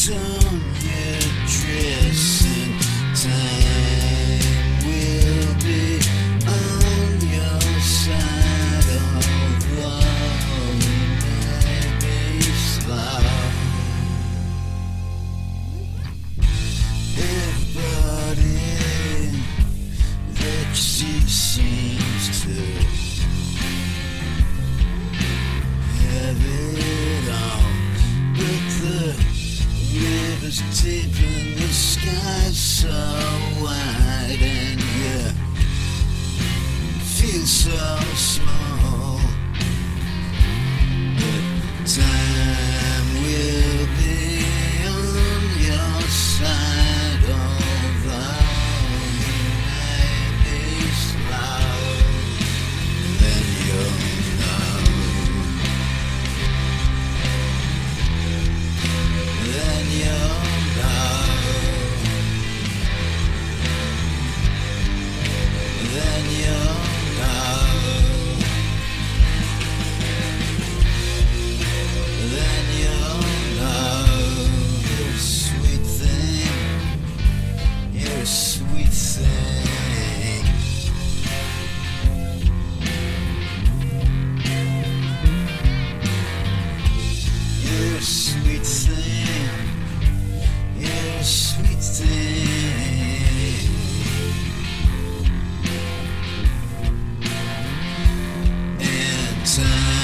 soon. so wide and you feel so small. But time time.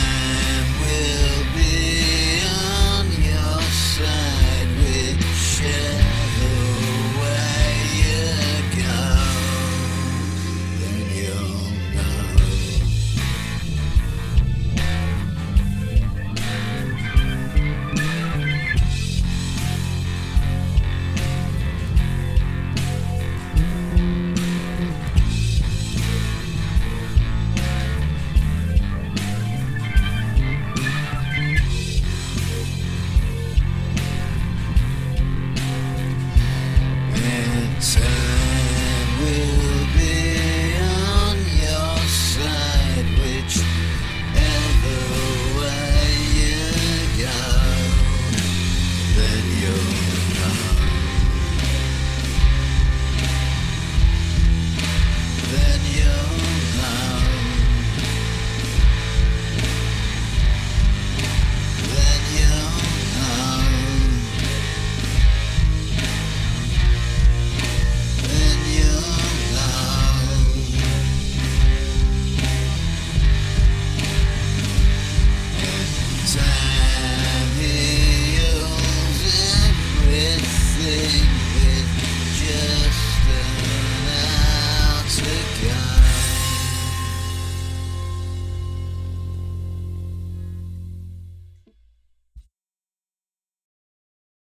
Say